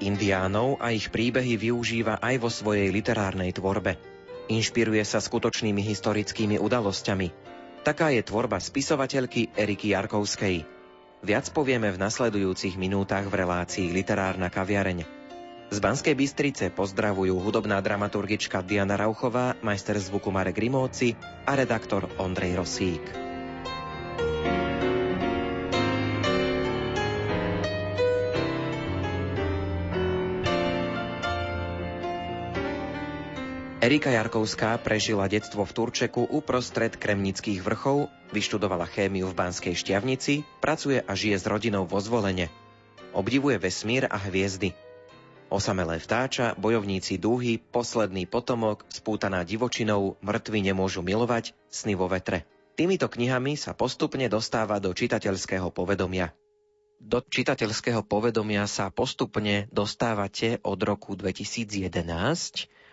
Indiánov a ich príbehy využíva aj vo svojej literárnej tvorbe. Inšpiruje sa skutočnými historickými udalosťami. Taká je tvorba spisovateľky Eriky Jarkovskej. Viac povieme v nasledujúcich minútach v relácii Literárna kaviareň. Z Banskej Bystrice pozdravujú hudobná dramaturgička Diana Rauchová, majster zvuku Marek Rimóci a redaktor Ondrej Rosík. Erika Jarkovská prežila detstvo v Turčeku uprostred Kremnických vrchov, vyštudovala chémiu v Banskej Štiavnici, pracuje a žije s rodinou vo zvolenie. Obdivuje vesmír a hviezdy. Osamelé vtáča, bojovníci dúhy, posledný potomok, spútaná divočinou, mŕtvi nemôžu milovať, sny vo vetre. Týmito knihami sa postupne dostáva do čitateľského povedomia. Do čitateľského povedomia sa postupne dostávate od roku 2011,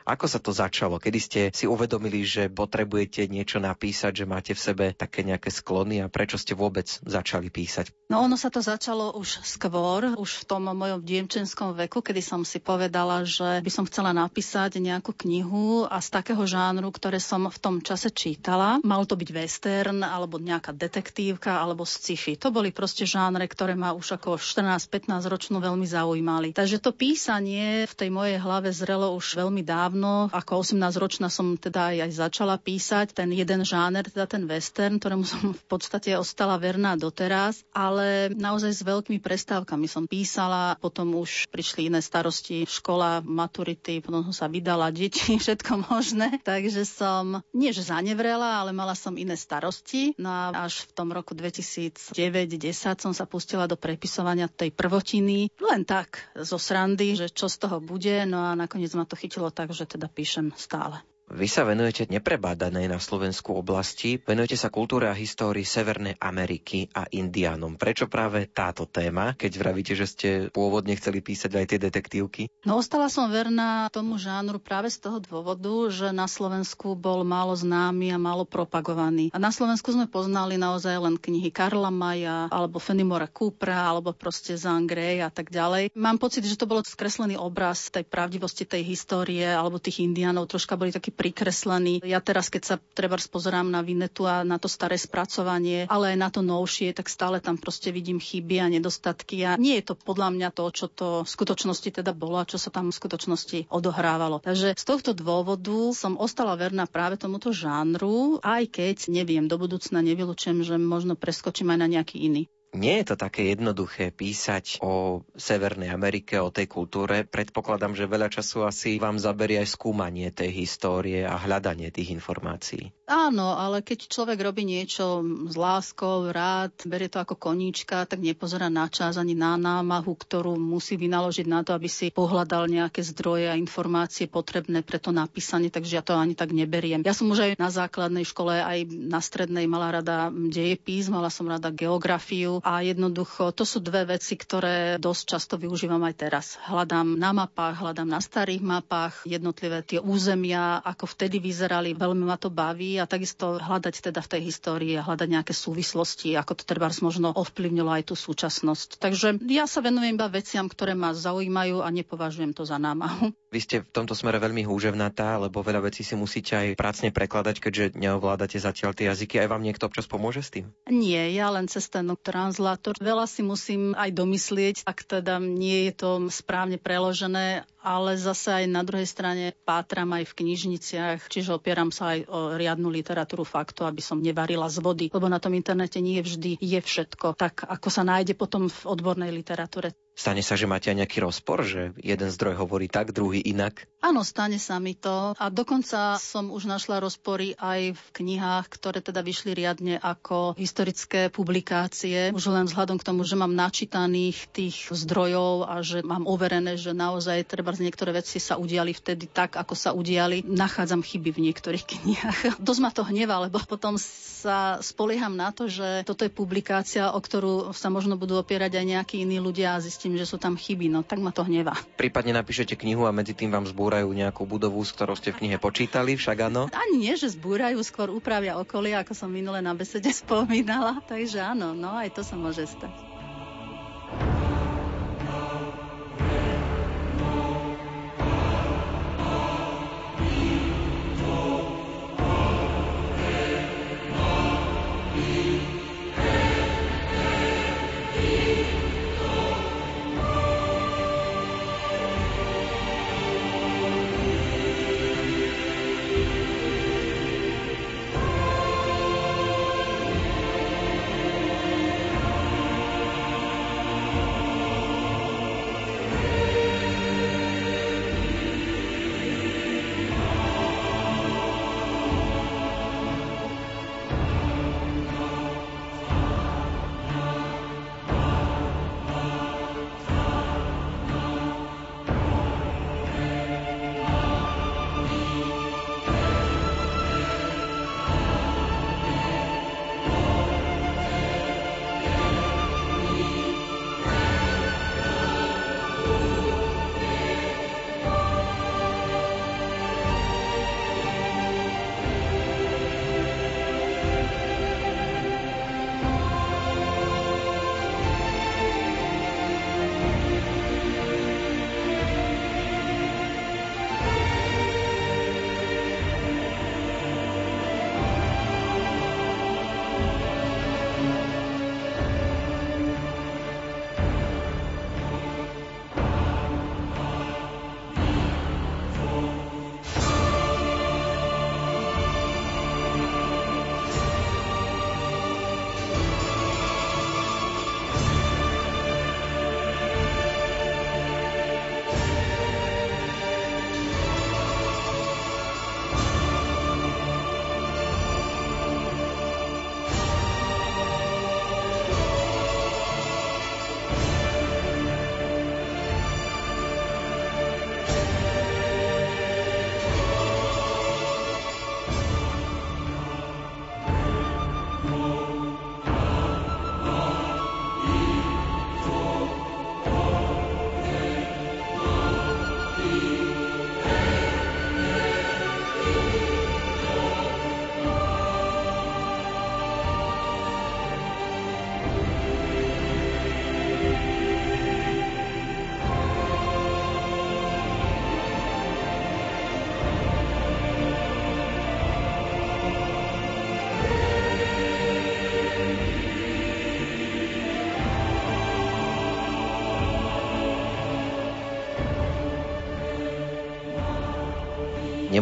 ako sa to začalo? Kedy ste si uvedomili, že potrebujete niečo napísať, že máte v sebe také nejaké sklony a prečo ste vôbec začali písať? No ono sa to začalo už skôr, už v tom mojom dievčenskom veku, kedy som si povedala, že by som chcela napísať nejakú knihu a z takého žánru, ktoré som v tom čase čítala. Mal to byť western alebo nejaká detektívka alebo sci-fi. To boli proste žánre, ktoré ma už ako 14-15 ročnú veľmi zaujímali. Takže to písanie v tej mojej hlave zrelo už veľmi dávno dávno, ako 18-ročná som teda aj začala písať ten jeden žáner, teda ten western, ktorému som v podstate ostala verná doteraz, ale naozaj s veľkými prestávkami som písala, potom už prišli iné starosti, škola, maturity, potom som sa vydala, deti, všetko možné, takže som nie že zanevrela, ale mala som iné starosti. No a až v tom roku 2009-10 som sa pustila do prepisovania tej prvotiny, len tak zo srandy, že čo z toho bude, no a nakoniec ma to chytilo tak, že teda píšem stále. Vy sa venujete neprebádanej na Slovensku oblasti, venujete sa kultúre a histórii Severnej Ameriky a Indianom. Prečo práve táto téma, keď vravíte, že ste pôvodne chceli písať aj tie detektívky? No ostala som verná tomu žánru práve z toho dôvodu, že na Slovensku bol málo známy a málo propagovaný. A na Slovensku sme poznali naozaj len knihy Karla Maja, alebo Fenimora Coopera, alebo proste Zangrej a tak ďalej. Mám pocit, že to bolo skreslený obraz tej pravdivosti tej histórie alebo tých Indianov. Troška boli takí prikreslený. Ja teraz, keď sa treba pozerám na Vinetu a na to staré spracovanie, ale aj na to novšie, tak stále tam proste vidím chyby a nedostatky a nie je to podľa mňa to, čo to v skutočnosti teda bolo a čo sa tam v skutočnosti odohrávalo. Takže z tohto dôvodu som ostala verná práve tomuto žánru, aj keď neviem, do budúcna nevylučujem, že možno preskočím aj na nejaký iný. Nie je to také jednoduché písať o Severnej Amerike, o tej kultúre. Predpokladám, že veľa času asi vám zaberie aj skúmanie tej histórie a hľadanie tých informácií. Áno, ale keď človek robí niečo s láskou, rád, berie to ako koníčka, tak nepozerá na čas ani na námahu, ktorú musí vynaložiť na to, aby si pohľadal nejaké zdroje a informácie potrebné pre to napísanie, takže ja to ani tak neberiem. Ja som už aj na základnej škole, aj na strednej mala rada dejepís, mala som rada geografiu, a jednoducho to sú dve veci, ktoré dosť často využívam aj teraz. Hľadám na mapách, hľadám na starých mapách jednotlivé tie územia, ako vtedy vyzerali, veľmi ma to baví a takisto hľadať teda v tej histórii a hľadať nejaké súvislosti, ako to treba možno ovplyvnilo aj tú súčasnosť. Takže ja sa venujem iba veciam, ktoré ma zaujímajú a nepovažujem to za námahu. Vy ste v tomto smere veľmi húževnatá, lebo veľa vecí si musíte aj prácne prekladať, keďže neovládate zatiaľ tie jazyky. Aj vám niekto občas pomôže s tým? Nie, ja len cez ten translator. Veľa si musím aj domyslieť, ak teda nie je to správne preložené ale zase aj na druhej strane pátram aj v knižniciach, čiže opieram sa aj o riadnu literatúru faktu, aby som nevarila z vody, lebo na tom internete nie vždy je všetko tak, ako sa nájde potom v odbornej literatúre. Stane sa, že máte aj nejaký rozpor, že jeden zdroj hovorí tak, druhý inak? Áno, stane sa mi to. A dokonca som už našla rozpory aj v knihách, ktoré teda vyšli riadne ako historické publikácie. Už len vzhľadom k tomu, že mám načítaných tých zdrojov a že mám overené, že naozaj treba z niektoré veci sa udiali vtedy tak, ako sa udiali. Nachádzam chyby v niektorých knihách. Dosť ma to hneva, lebo potom sa spolieham na to, že toto je publikácia, o ktorú sa možno budú opierať aj nejakí iní ľudia a zistím, zistím, že sú tam chyby, no tak ma to hnevá. Prípadne napíšete knihu a medzi tým vám zbúrajú nejakú budovu, s ktorou ste v knihe počítali, však áno? Ani nie, že zbúrajú, skôr upravia okolie, ako som minule na besede spomínala. Takže áno, no aj to sa môže stať.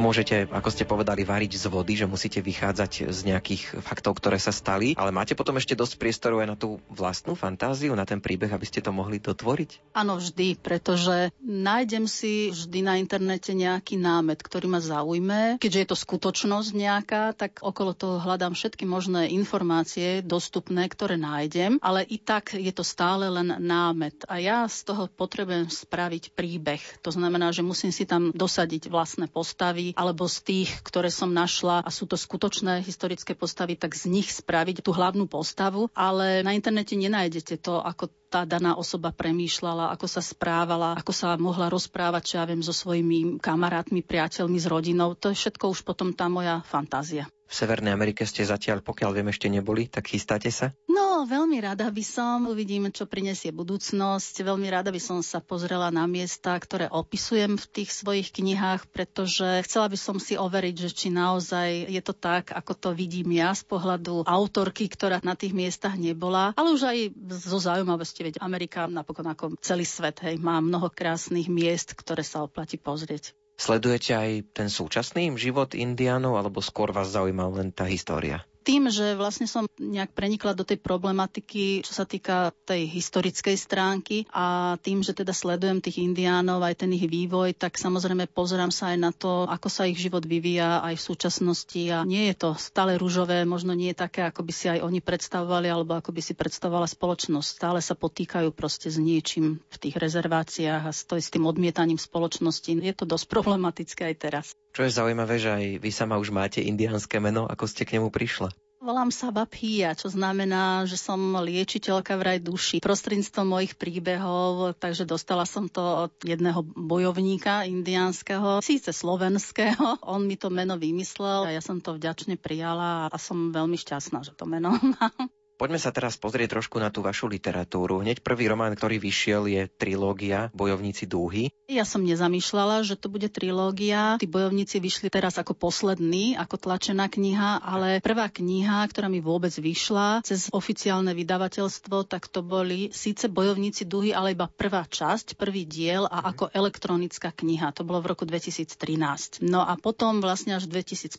Nemôžete, ako ste povedali, variť z vody, že musíte vychádzať z nejakých faktov, ktoré sa stali, ale máte potom ešte dosť priestoru aj na tú vlastnú fantáziu, na ten príbeh, aby ste to mohli dotvoriť? Áno, vždy, pretože nájdem si vždy na internete nejaký námet, ktorý ma zaujme. Keďže je to skutočnosť nejaká, tak okolo toho hľadám všetky možné informácie dostupné, ktoré nájdem, ale i tak je to stále len námet. A ja z toho potrebujem spraviť príbeh. To znamená, že musím si tam dosadiť vlastné postavy, alebo z tých, ktoré som našla a sú to skutočné historické postavy, tak z nich spraviť tú hlavnú postavu, ale na internete nenájdete to, ako tá daná osoba premýšľala, ako sa správala, ako sa mohla rozprávať, čo ja viem, so svojimi kamarátmi, priateľmi, s rodinou. To je všetko už potom tá moja fantázia. V Severnej Amerike ste zatiaľ, pokiaľ viem, ešte neboli, tak chystáte sa? No, veľmi rada by som. Uvidíme, čo prinesie budúcnosť. Veľmi rada by som sa pozrela na miesta, ktoré opisujem v tých svojich knihách, pretože chcela by som si overiť, že či naozaj je to tak, ako to vidím ja z pohľadu autorky, ktorá na tých miestach nebola, ale už aj zo zaujímavosti, veď Amerika napokon ako celý svet, hej, má mnoho krásnych miest, ktoré sa oplatí pozrieť. Sledujete aj ten súčasný život indiánov, alebo skôr vás zaujíma len tá história? Tým, že vlastne som nejak prenikla do tej problematiky, čo sa týka tej historickej stránky a tým, že teda sledujem tých indiánov, aj ten ich vývoj, tak samozrejme pozerám sa aj na to, ako sa ich život vyvíja aj v súčasnosti a nie je to stále rúžové, možno nie je také, ako by si aj oni predstavovali alebo ako by si predstavovala spoločnosť. Stále sa potýkajú proste s niečím v tých rezerváciách a s tým odmietaním spoločnosti. Je to dosť problematické aj teraz. Čo je zaujímavé, že aj vy sama už máte indiánske meno, ako ste k nemu prišla? Volám sa Babhia, čo znamená, že som liečiteľka vraj duši. Prostredníctvom mojich príbehov, takže dostala som to od jedného bojovníka indiánskeho, síce slovenského. On mi to meno vymyslel a ja som to vďačne prijala a som veľmi šťastná, že to meno mám. Poďme sa teraz pozrieť trošku na tú vašu literatúru. Hneď prvý román, ktorý vyšiel, je trilógia Bojovníci dúhy. Ja som nezamýšľala, že to bude trilógia. Tí bojovníci vyšli teraz ako posledný, ako tlačená kniha, ale prvá kniha, ktorá mi vôbec vyšla cez oficiálne vydavateľstvo, tak to boli síce Bojovníci dúhy, ale iba prvá časť, prvý diel a mhm. ako elektronická kniha. To bolo v roku 2013. No a potom vlastne až v 2015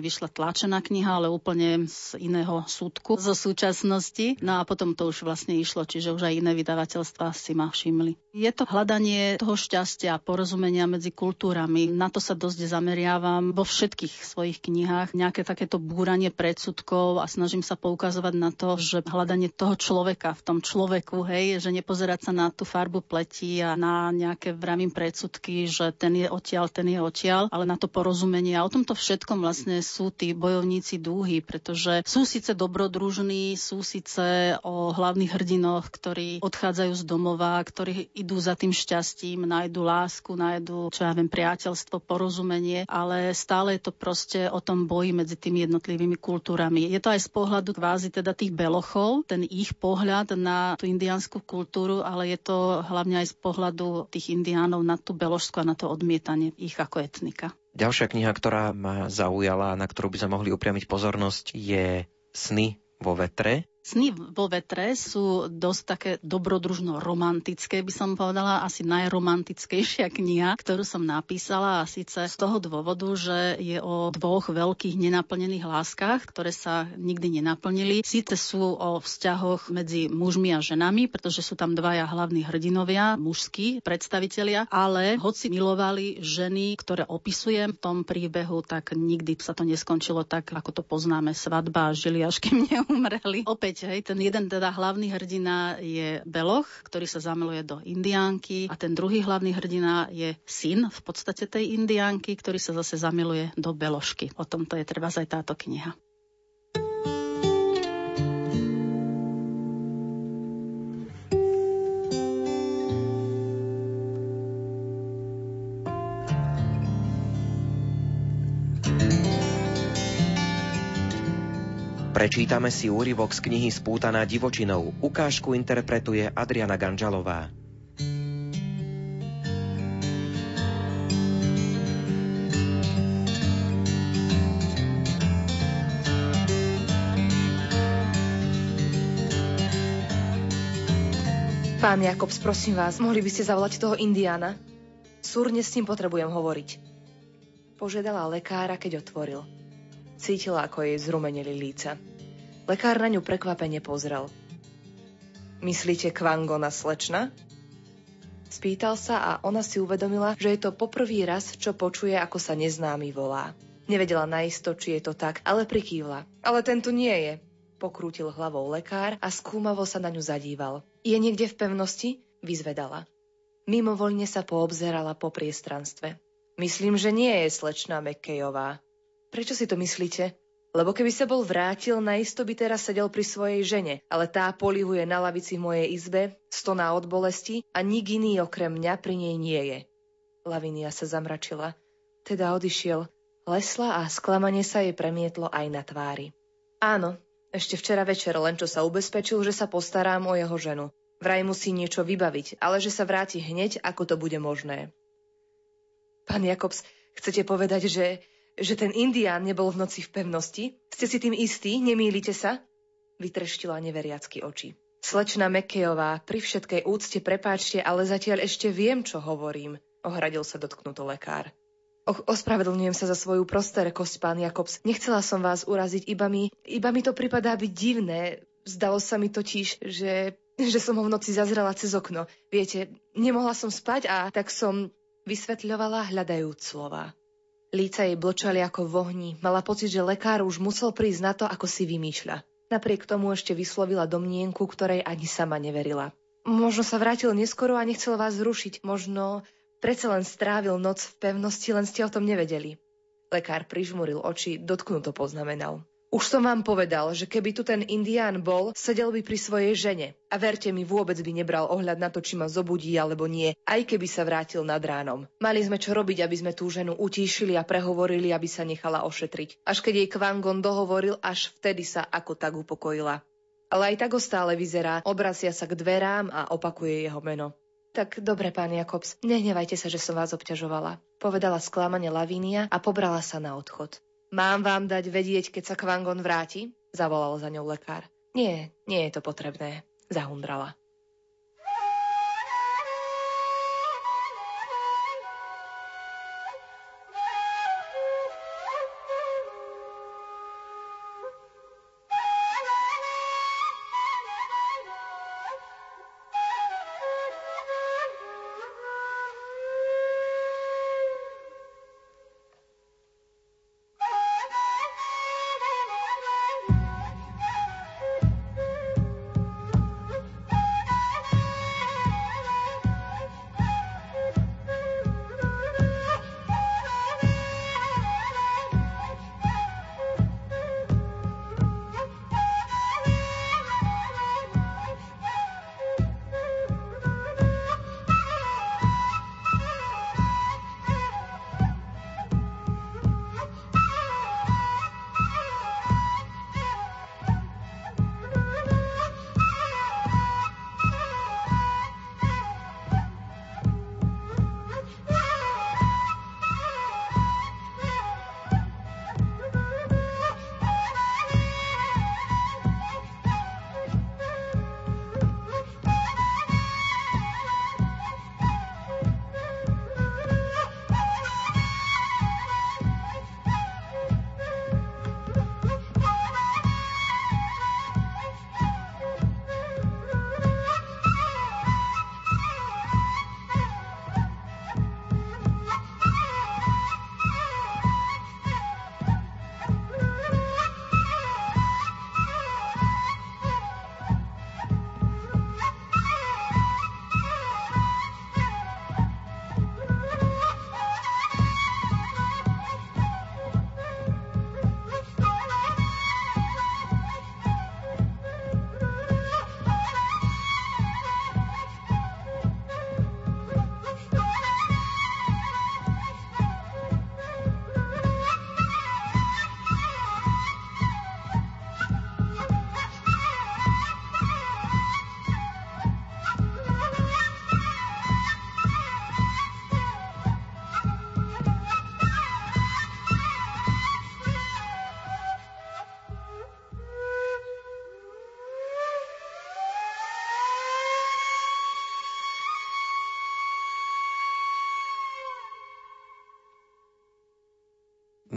vyšla tlačená kniha, ale úplne z iného súdku, zo súd súčasnosti. No a potom to už vlastne išlo, čiže už aj iné vydavateľstva si ma všimli. Je to hľadanie toho šťastia a porozumenia medzi kultúrami. Na to sa dosť zameriavam vo všetkých svojich knihách. Nejaké takéto búranie predsudkov a snažím sa poukazovať na to, že hľadanie toho človeka v tom človeku, hej, že nepozerať sa na tú farbu pleti a na nejaké vravím predsudky, že ten je odtiaľ, ten je odtiaľ, ale na to porozumenie. A o tomto všetkom vlastne sú tí bojovníci dúhy, pretože sú síce dobrodružní, sú síce o hlavných hrdinoch, ktorí odchádzajú z domova, ktorí idú za tým šťastím, nájdu lásku, nájdu, čo ja viem, priateľstvo, porozumenie, ale stále je to proste o tom boji medzi tými jednotlivými kultúrami. Je to aj z pohľadu kvázi teda tých belochov, ten ich pohľad na tú indiánsku kultúru, ale je to hlavne aj z pohľadu tých indiánov na tú beložsku a na to odmietanie ich ako etnika. Ďalšia kniha, ktorá ma zaujala, na ktorú by sme mohli upriamiť pozornosť, je Sny vo vetre Sny vo vetre sú dosť také dobrodružno romantické, by som povedala, asi najromantickejšia kniha, ktorú som napísala a síce z toho dôvodu, že je o dvoch veľkých nenaplnených láskach, ktoré sa nikdy nenaplnili. Síce sú o vzťahoch medzi mužmi a ženami, pretože sú tam dvaja hlavní hrdinovia, mužskí predstavitelia, ale hoci milovali ženy, ktoré opisujem v tom príbehu, tak nikdy sa to neskončilo tak, ako to poznáme, svadba a žili až kým neumreli. Opäť hej, ten jeden teda hlavný hrdina je Beloch, ktorý sa zamiluje do Indiánky a ten druhý hlavný hrdina je syn v podstate tej Indiánky, ktorý sa zase zamiluje do Belošky. O tomto je treba aj táto kniha. Prečítame si úryvok z knihy Spútaná divočinou. Ukážku interpretuje Adriana Ganžalová. Pán Jakobs, prosím vás, mohli by ste zavolať toho Indiana? Súrne s ním potrebujem hovoriť. Požiadala lekára, keď otvoril. Cítila, ako jej zrumenili líca. Lekár na ňu prekvapene pozrel. Myslíte Kvangona slečna? Spýtal sa a ona si uvedomila, že je to poprvý raz, čo počuje, ako sa neznámy volá. Nevedela naisto, či je to tak, ale prikývla. Ale ten tu nie je. Pokrútil hlavou lekár a skúmavo sa na ňu zadíval. Je niekde v pevnosti? Vyzvedala. Mimovoľne sa poobzerala po priestranstve. Myslím, že nie je slečna Mekkejová. Prečo si to myslíte? Lebo keby sa bol vrátil, naisto by teraz sedel pri svojej žene, ale tá polihuje na lavici v mojej izbe, stoná od bolesti a nik iný okrem mňa pri nej nie je. Lavinia sa zamračila. Teda odišiel, Lesla a sklamanie sa jej premietlo aj na tvári. Áno, ešte včera večer len čo sa ubezpečil, že sa postarám o jeho ženu. Vraj musí niečo vybaviť, ale že sa vráti hneď, ako to bude možné. Pán Jakobs, chcete povedať, že, že ten indián nebol v noci v pevnosti? Ste si tým istí? Nemýlite sa? Vytreštila neveriacky oči. Slečna Mekejová, pri všetkej úcte prepáčte, ale zatiaľ ešte viem, čo hovorím, ohradil sa dotknuto lekár. Och, ospravedlňujem sa za svoju prostérekosť, pán Jakobs. Nechcela som vás uraziť, iba mi, iba mi to pripadá byť divné. Zdalo sa mi totiž, že, že som ho v noci zazrela cez okno. Viete, nemohla som spať a tak som vysvetľovala hľadajúc slova. Líca jej blčali ako v ohni. Mala pocit, že lekár už musel prísť na to, ako si vymýšľa. Napriek tomu ešte vyslovila domnienku, ktorej ani sama neverila. Možno sa vrátil neskoro a nechcel vás zrušiť. Možno Predsa len strávil noc v pevnosti, len ste o tom nevedeli. Lekár prižmuril oči, dotknuto poznamenal. Už som vám povedal, že keby tu ten indián bol, sedel by pri svojej žene. A verte mi, vôbec by nebral ohľad na to, či ma zobudí alebo nie, aj keby sa vrátil nad ránom. Mali sme čo robiť, aby sme tú ženu utíšili a prehovorili, aby sa nechala ošetriť. Až keď jej Kvangon dohovoril, až vtedy sa ako tak upokojila. Ale aj tak ho stále vyzerá, obracia sa k dverám a opakuje jeho meno. Tak dobre, pán Jakobs, nehnevajte sa, že som vás obťažovala, povedala sklamane Lavínia a pobrala sa na odchod. Mám vám dať vedieť, keď sa Kvangon vráti? Zavolal za ňou lekár. Nie, nie je to potrebné, zahundrala.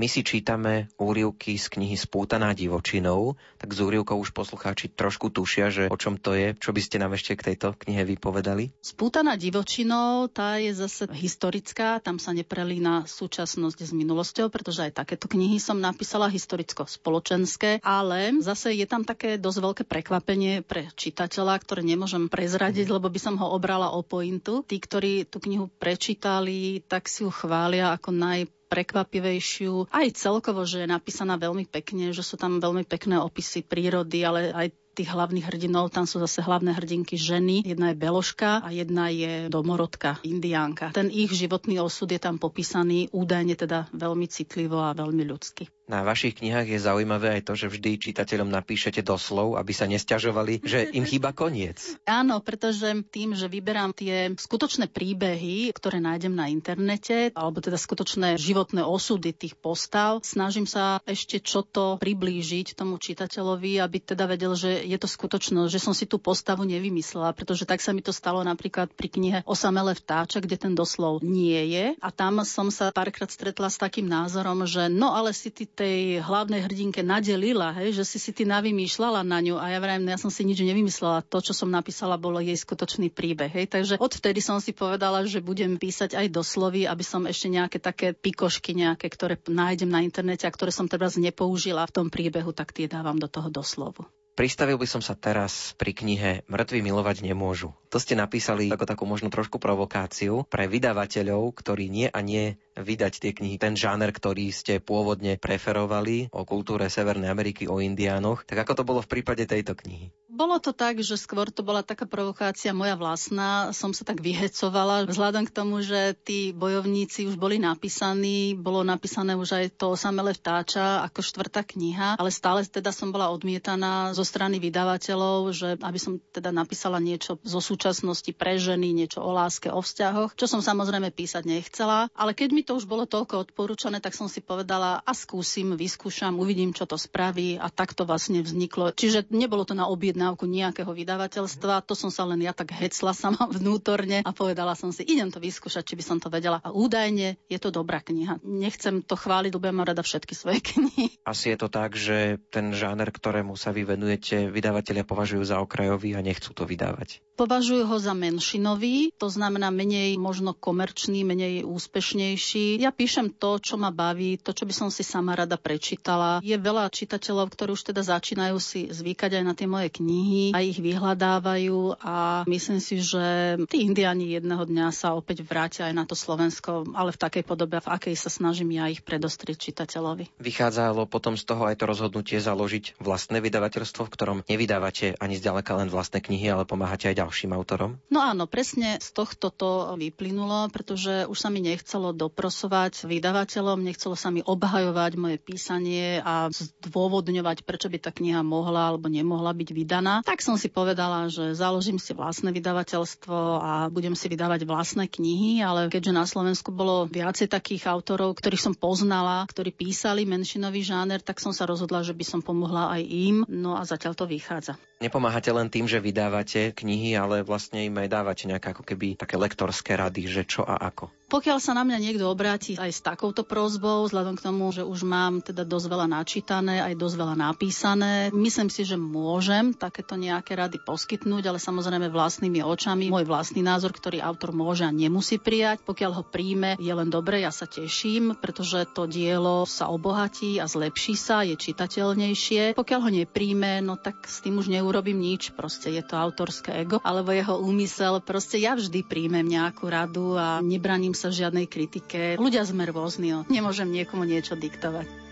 My si čítame úrivky z knihy Spútaná divočinou, tak z úrivkov už poslucháči trošku tušia, že o čom to je. Čo by ste nám ešte k tejto knihe vypovedali? Spútaná divočinou, tá je zase historická, tam sa neprelína súčasnosť s minulosťou, pretože aj takéto knihy som napísala historicko-spoločenské, ale zase je tam také dosť veľké prekvapenie pre čitateľa, ktoré nemôžem prezradiť, lebo by som ho obrala o pointu. Tí, ktorí tú knihu prečítali, tak si ju chvália ako naj prekvapivejšiu. Aj celkovo, že je napísaná veľmi pekne, že sú tam veľmi pekné opisy prírody, ale aj tých hlavných hrdinov, tam sú zase hlavné hrdinky ženy. Jedna je Beloška a jedna je domorodka, indiánka. Ten ich životný osud je tam popísaný údajne teda veľmi citlivo a veľmi ľudsky. Na vašich knihách je zaujímavé aj to, že vždy čitateľom napíšete doslov, aby sa nesťažovali, že im chýba koniec. Áno, pretože tým, že vyberám tie skutočné príbehy, ktoré nájdem na internete, alebo teda skutočné životné osudy tých postav, snažím sa ešte čo to priblížiť tomu čitateľovi, aby teda vedel, že je to skutočnosť, že som si tú postavu nevymyslela, pretože tak sa mi to stalo napríklad pri knihe Osamele vtáča, kde ten doslov nie je. A tam som sa párkrát stretla s takým názorom, že no ale si ty tej hlavnej hrdinke nadelila, hej, že si si ty navymýšľala na ňu a ja vrajím, ja som si nič nevymyslela. To, čo som napísala, bolo jej skutočný príbeh. Hej. Takže odvtedy som si povedala, že budem písať aj do slovy, aby som ešte nejaké také pikošky nejaké, ktoré nájdem na internete a ktoré som teraz nepoužila v tom príbehu, tak tie dávam do toho doslovu. Pristavil by som sa teraz pri knihe Mŕtvi milovať nemôžu. To ste napísali ako takú možno trošku provokáciu pre vydavateľov, ktorí nie a nie vydať tie knihy, ten žáner, ktorý ste pôvodne preferovali o kultúre Severnej Ameriky, o indiánoch. Tak ako to bolo v prípade tejto knihy? Bolo to tak, že skôr to bola taká provokácia moja vlastná. Som sa tak vyhecovala vzhľadom k tomu, že tí bojovníci už boli napísaní, bolo napísané už aj to osamele vtáča ako štvrtá kniha, ale stále teda som bola odmietaná zo strany vydavateľov, že aby som teda napísala niečo zo súčasnosti pre ženy, niečo o láske, o vzťahoch, čo som samozrejme písať nechcela. Ale keď mi to už bolo toľko odporúčané, tak som si povedala a skúsim, vyskúšam, uvidím, čo to spraví a tak to vlastne vzniklo. Čiže nebolo to na objednanie objednávku nejakého vydavateľstva. To som sa len ja tak hecla sama vnútorne a povedala som si, idem to vyskúšať, či by som to vedela. A údajne je to dobrá kniha. Nechcem to chváliť, lebo ja mám rada všetky svoje knihy. Asi je to tak, že ten žáner, ktorému sa vy venujete, vydavatelia považujú za okrajový a nechcú to vydávať. Považujú ho za menšinový, to znamená menej možno komerčný, menej úspešnejší. Ja píšem to, čo ma baví, to, čo by som si sama rada prečítala. Je veľa čitateľov, ktorí už teda začínajú si zvykať aj na tie moje knihy a ich vyhľadávajú a myslím si, že tí indiani jedného dňa sa opäť vrátia aj na to Slovensko, ale v takej podobe, v akej sa snažím ja ich predostrieť čitateľovi. Vychádzalo potom z toho aj to rozhodnutie založiť vlastné vydavateľstvo, v ktorom nevydávate ani zďaleka len vlastné knihy, ale pomáhate aj ďalším ďalším autorom? No áno, presne z tohto to vyplynulo, pretože už sa mi nechcelo doprosovať vydavateľom, nechcelo sa mi obhajovať moje písanie a zdôvodňovať, prečo by tá kniha mohla alebo nemohla byť vydaná. Tak som si povedala, že založím si vlastné vydavateľstvo a budem si vydávať vlastné knihy, ale keďže na Slovensku bolo viacej takých autorov, ktorých som poznala, ktorí písali menšinový žáner, tak som sa rozhodla, že by som pomohla aj im. No a zatiaľ to vychádza. Nepomáhate len tým, že vydávate knihy, ale vlastne im aj dávate nejaké ako keby také lektorské rady, že čo a ako. Pokiaľ sa na mňa niekto obráti aj s takouto prozbou, vzhľadom k tomu, že už mám teda dosť veľa načítané, aj dosť veľa napísané, myslím si, že môžem takéto nejaké rady poskytnúť, ale samozrejme vlastnými očami. Môj vlastný názor, ktorý autor môže a nemusí prijať, pokiaľ ho príjme, je len dobre, ja sa teším, pretože to dielo sa obohatí a zlepší sa, je čitateľnejšie. Pokiaľ ho nepríjme, no tak s tým už neurobím nič, proste je to autorské ego alebo jeho úmysel. Proste ja vždy príjmem nejakú radu a nebraním sa žiadnej kritike. Ľudia sme rôzni, nemôžem niekomu niečo diktovať.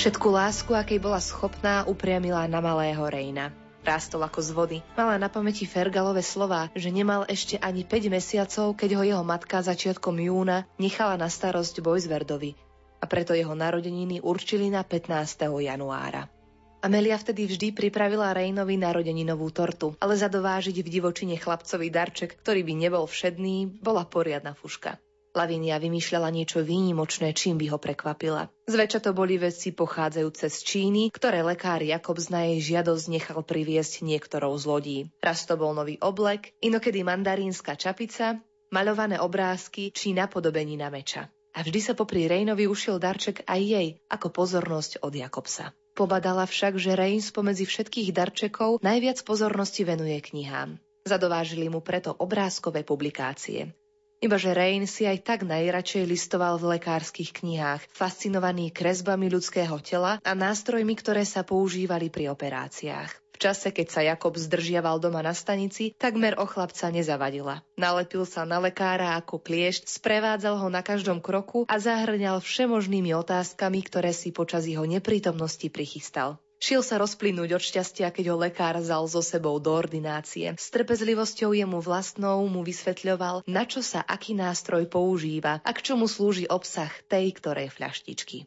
Všetku lásku, akej bola schopná, upriamila na malého Rejna. Rástol ako z vody. Mala na pamäti Fergalové slova, že nemal ešte ani 5 mesiacov, keď ho jeho matka začiatkom júna nechala na starosť Bojzverdovi a preto jeho narodeniny určili na 15. januára. Amelia vtedy vždy pripravila Rejnovi narodeninovú tortu, ale zadovážiť v divočine chlapcovi darček, ktorý by nebol všedný, bola poriadna fuška. Lavinia vymýšľala niečo výnimočné, čím by ho prekvapila. Zväčša to boli veci pochádzajúce z Číny, ktoré lekár Jakob na jej žiadosť nechal priviesť niektorou z lodí. Raz to bol nový oblek, inokedy mandarínska čapica, maľované obrázky či napodobenina meča. A vždy sa popri Rejnovi ušiel darček aj jej, ako pozornosť od Jakobsa. Pobadala však, že Rejn spomedzi všetkých darčekov najviac pozornosti venuje knihám. Zadovážili mu preto obrázkové publikácie. Ibaže Rain si aj tak najradšej listoval v lekárskych knihách, fascinovaný kresbami ľudského tela a nástrojmi, ktoré sa používali pri operáciách. V čase, keď sa Jakob zdržiaval doma na stanici, takmer o chlapca nezavadila. Nalepil sa na lekára ako kliešť, sprevádzal ho na každom kroku a zahrňal všemožnými otázkami, ktoré si počas jeho neprítomnosti prichystal. Šiel sa rozplynúť od šťastia, keď ho lekár zal so sebou do ordinácie. S trpezlivosťou jemu vlastnou mu vysvetľoval, na čo sa aký nástroj používa a k čomu slúži obsah tej ktorej fľaštičky.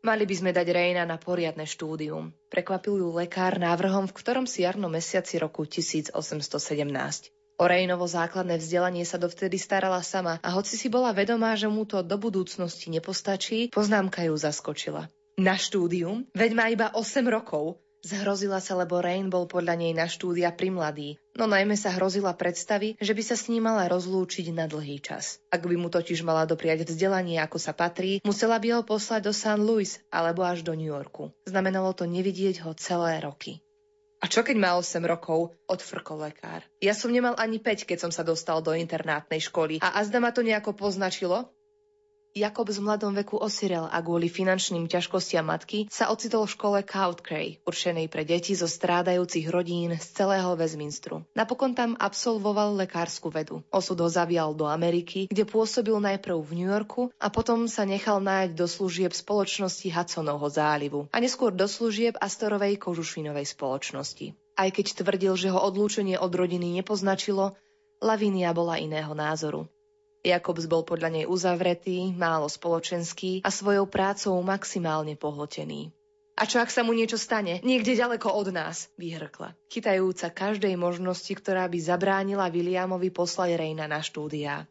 Mali by sme dať Rejna na poriadne štúdium. Prekvapil ju lekár návrhom, v ktorom si jarno mesiaci roku 1817. O Rejnovo základné vzdelanie sa dovtedy starala sama a hoci si bola vedomá, že mu to do budúcnosti nepostačí, poznámka ju zaskočila. Na štúdium? Veď má iba 8 rokov. Zhrozila sa, lebo Rain bol podľa nej na štúdia primladý, no najmä sa hrozila predstavy, že by sa s ním mala rozlúčiť na dlhý čas. Ak by mu totiž mala dopriať vzdelanie, ako sa patrí, musela by ho poslať do St. Louis alebo až do New Yorku. Znamenalo to nevidieť ho celé roky. A čo keď má 8 rokov? Odfrkol lekár. Ja som nemal ani 5, keď som sa dostal do internátnej školy. A azda ma to nejako poznačilo? Jakob v mladom veku osirel a kvôli finančným ťažkostiam matky sa ocitol v škole Coutcray, určenej pre deti zo strádajúcich rodín z celého Westminsteru. Napokon tam absolvoval lekárskú vedu. Osud ho zavial do Ameriky, kde pôsobil najprv v New Yorku a potom sa nechal nájsť do služieb spoločnosti Hudsonovho zálivu a neskôr do služieb Astorovej kožušinovej spoločnosti. Aj keď tvrdil, že ho odlúčenie od rodiny nepoznačilo, Lavinia bola iného názoru. Jakobs bol podľa nej uzavretý, málo spoločenský a svojou prácou maximálne pohltený. A čo ak sa mu niečo stane? Niekde ďaleko od nás, vyhrkla, chytajúca každej možnosti, ktorá by zabránila Williamovi poslať Rejna na štúdia.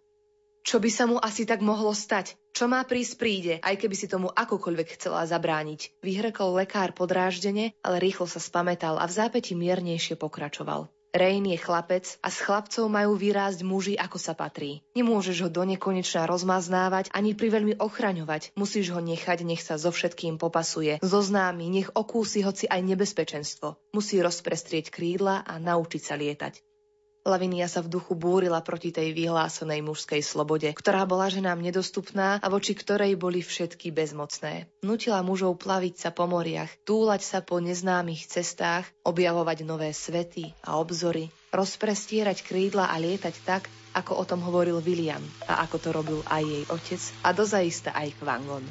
Čo by sa mu asi tak mohlo stať? Čo má prísť príde, aj keby si tomu akokoľvek chcela zabrániť. Vyhrkol lekár podráždene, ale rýchlo sa spametal a v zápäti miernejšie pokračoval. Rain je chlapec a s chlapcov majú vyrásť muži, ako sa patrí. Nemôžeš ho do nekonečna rozmaznávať ani priveľmi ochraňovať. Musíš ho nechať, nech sa so všetkým popasuje. Zoznámi, nech okúsi hoci aj nebezpečenstvo. Musí rozprestrieť krídla a naučiť sa lietať. Lavinia sa v duchu búrila proti tej vyhlásenej mužskej slobode, ktorá bola ženám nedostupná a voči ktorej boli všetky bezmocné. Nutila mužov plaviť sa po moriach, túlať sa po neznámych cestách, objavovať nové svety a obzory, rozprestierať krídla a lietať tak, ako o tom hovoril William a ako to robil aj jej otec a dozaista aj Kvangon.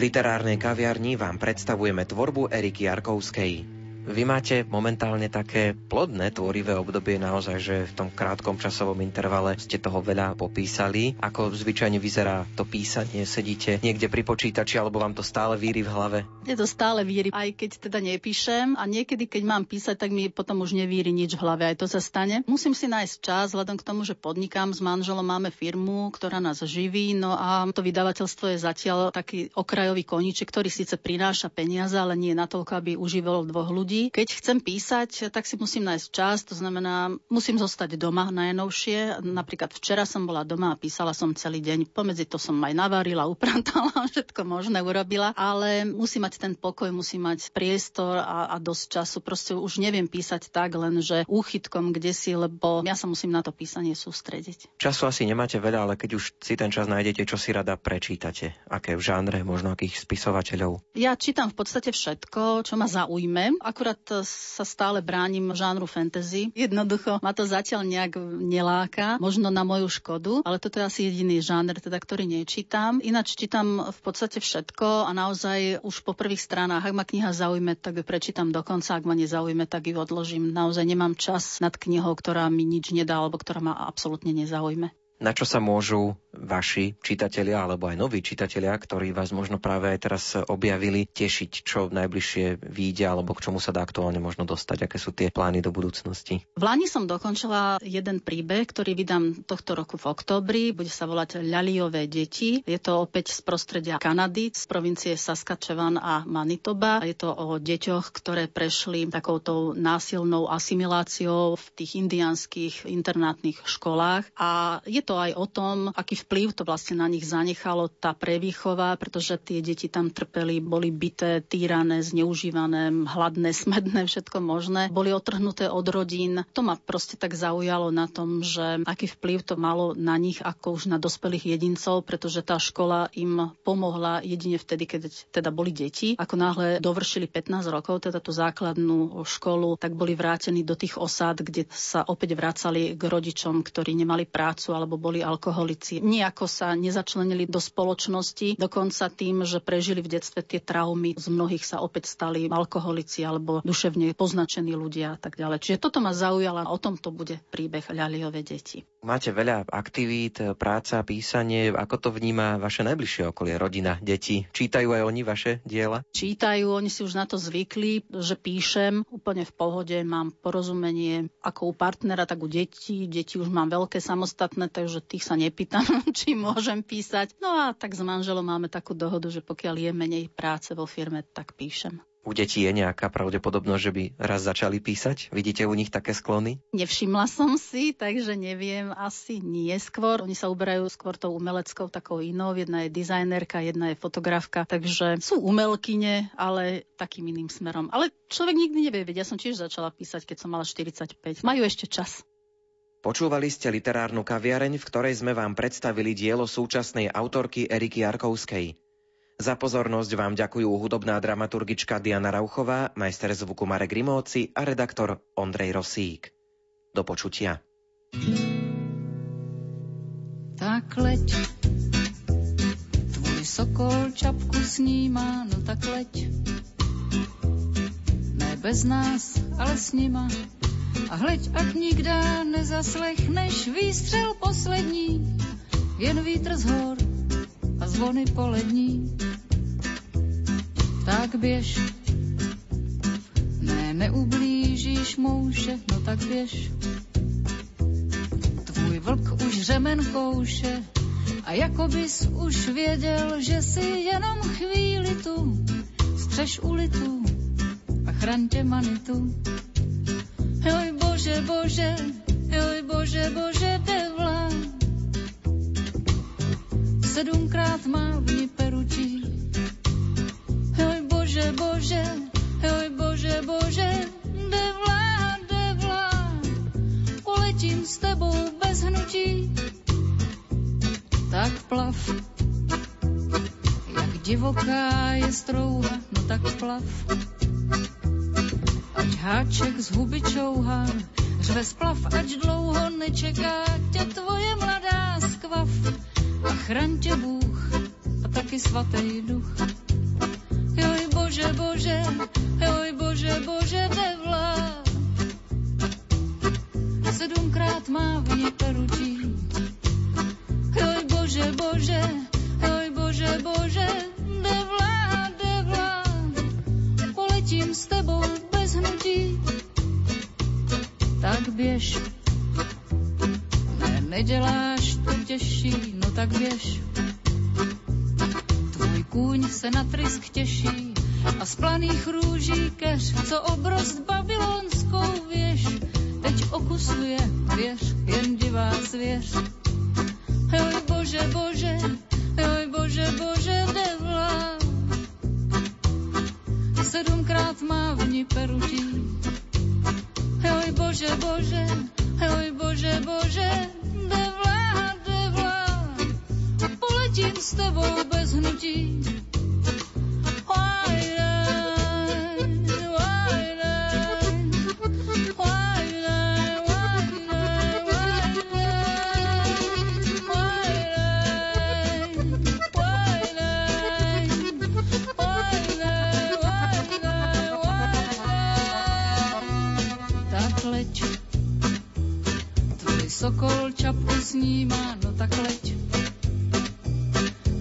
Literárnej kaviarni vám predstavujeme tvorbu Eriky Jarkovskej. Vy máte momentálne také plodné tvorivé obdobie naozaj, že v tom krátkom časovom intervale ste toho veľa popísali. Ako zvyčajne vyzerá to písanie? Sedíte niekde pri počítači alebo vám to stále víri v hlave? Je to stále víri, aj keď teda nepíšem a niekedy, keď mám písať, tak mi potom už nevíri nič v hlave, aj to sa stane. Musím si nájsť čas, vzhľadom k tomu, že podnikám s manželom, máme firmu, ktorá nás živí, no a to vydavateľstvo je zatiaľ taký okrajový koníček, ktorý síce prináša peniaze, ale nie natoľko, aby uživilo dvoch ľudí. Keď chcem písať, tak si musím nájsť čas, to znamená, musím zostať doma najnovšie. Napríklad včera som bola doma a písala som celý deň. Pomedzi to som aj navarila, upratala, všetko možné urobila, ale musím mať ten pokoj, musím mať priestor a, a dosť času. Proste už neviem písať tak, len že úchytkom kde si, lebo ja sa musím na to písanie sústrediť. Času asi nemáte veľa, ale keď už si ten čas nájdete, čo si rada prečítate? Aké v žánre, možno akých spisovateľov? Ja čítam v podstate všetko, čo ma zaujme. Akurát sa stále bránim žánru fantasy. Jednoducho ma to zatiaľ nejak neláka, možno na moju škodu, ale toto je asi jediný žáner, teda, ktorý nečítam. Ináč čítam v podstate všetko a naozaj už po prvých stranách, ak ma kniha zaujme, tak ju prečítam dokonca, ak ma nezaujme, tak ju odložím. Naozaj nemám čas nad knihou, ktorá mi nič nedá alebo ktorá ma absolútne nezaujme. Na čo sa môžu vaši čitatelia alebo aj noví čitatelia, ktorí vás možno práve aj teraz objavili, tešiť, čo najbližšie vyjde alebo k čomu sa dá aktuálne možno dostať, aké sú tie plány do budúcnosti? V Lani som dokončila jeden príbeh, ktorý vydám tohto roku v oktobri. Bude sa volať Ľaliové deti. Je to opäť z prostredia Kanady, z provincie Saskatchewan a Manitoba. Je to o deťoch, ktoré prešli takouto násilnou asimiláciou v tých indianských internátnych školách. A je to aj o tom, aký vplyv to vlastne na nich zanechalo tá prevýchova, pretože tie deti tam trpeli, boli bité, týrané, zneužívané, hladné, smedné, všetko možné. Boli otrhnuté od rodín. To ma proste tak zaujalo na tom, že aký vplyv to malo na nich ako už na dospelých jedincov, pretože tá škola im pomohla jedine vtedy, keď teda boli deti. Ako náhle dovršili 15 rokov, teda tú základnú školu, tak boli vrátení do tých osád, kde sa opäť vracali k rodičom, ktorí nemali prácu alebo boli alkoholici. Nijako sa nezačlenili do spoločnosti, dokonca tým, že prežili v detstve tie traumy, z mnohých sa opäť stali alkoholici alebo duševne poznačení ľudia a tak ďalej. Čiže toto ma zaujala, o tom to bude príbeh Ľaliové deti. Máte veľa aktivít, práca, písanie. Ako to vníma vaše najbližšie okolie, rodina, deti? Čítajú aj oni vaše diela? Čítajú, oni si už na to zvykli, že píšem úplne v pohode, mám porozumenie ako u partnera, tak u detí. Deti už mám veľké samostatné, takže tých sa nepýtam, či môžem písať. No a tak s manželom máme takú dohodu, že pokiaľ je menej práce vo firme, tak píšem. U detí je nejaká pravdepodobnosť, že by raz začali písať? Vidíte u nich také sklony? Nevšimla som si, takže neviem, asi nie skôr. Oni sa uberajú skôr tou umeleckou takou inou. Jedna je dizajnerka, jedna je fotografka, takže sú umelkyne, ale takým iným smerom. Ale človek nikdy nevie, veď ja som tiež začala písať, keď som mala 45. Majú ešte čas. Počúvali ste literárnu kaviareň, v ktorej sme vám predstavili dielo súčasnej autorky Eriky Jarkovskej. Za pozornosť vám ďakujú hudobná dramaturgička Diana Rauchová, majster zvuku Marek Rimóci a redaktor Ondrej Rosík. Do počutia. Tak leď, tvoj sokol čapku sníma, no tak leď. Ne bez nás, ale s nima. A hleď, ak nikda nezaslechneš výstřel poslední, jen vítr z hor a zvony polední tak běž. Ne, neublížíš mouše, no tak běž. Tvůj vlk už řemen kouše a jako bys už věděl, že si jenom chvíli tu střeš ulitu a chraň tě manitu. Joj bože, bože, joj bože, bože, devla. Sedmkrát má v ní perutí Bože, Bože, oj Bože, Bože, devlá, devlá, uletím s tebou bez hnutí, tak plav. Jak divoká je strouha, no tak plav. Háček z huby čouhá, řve splav, ať dlouho nečeká tě tvoje mladá skvav. A chraň tě Bůh a taky svatý duch. Joj Bože, Bože, oj Bože, Bože, devla. Sedmkrát má v ní perutí. Oj Bože, Bože, oj Bože, Bože, Běž. Ne, neděláš to těžší, no tak běž kůň se na trysk těší a z planých růží keř, co obrost babylonskou věž, teď okusuje věř, jen divá zvěř. Sokol čapku snímá, no tak leď.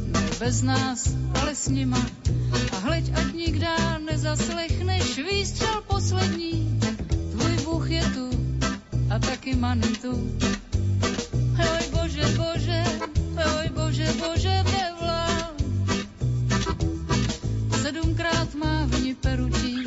Ne bez nás, ale s nima. A hleď, ať nikdá nezaslechneš výstřel poslední. Tvůj Bůh je tu a taky manitu. Oj bože, bože, oj bože, bože, devla. Sedmkrát má v ní peručí.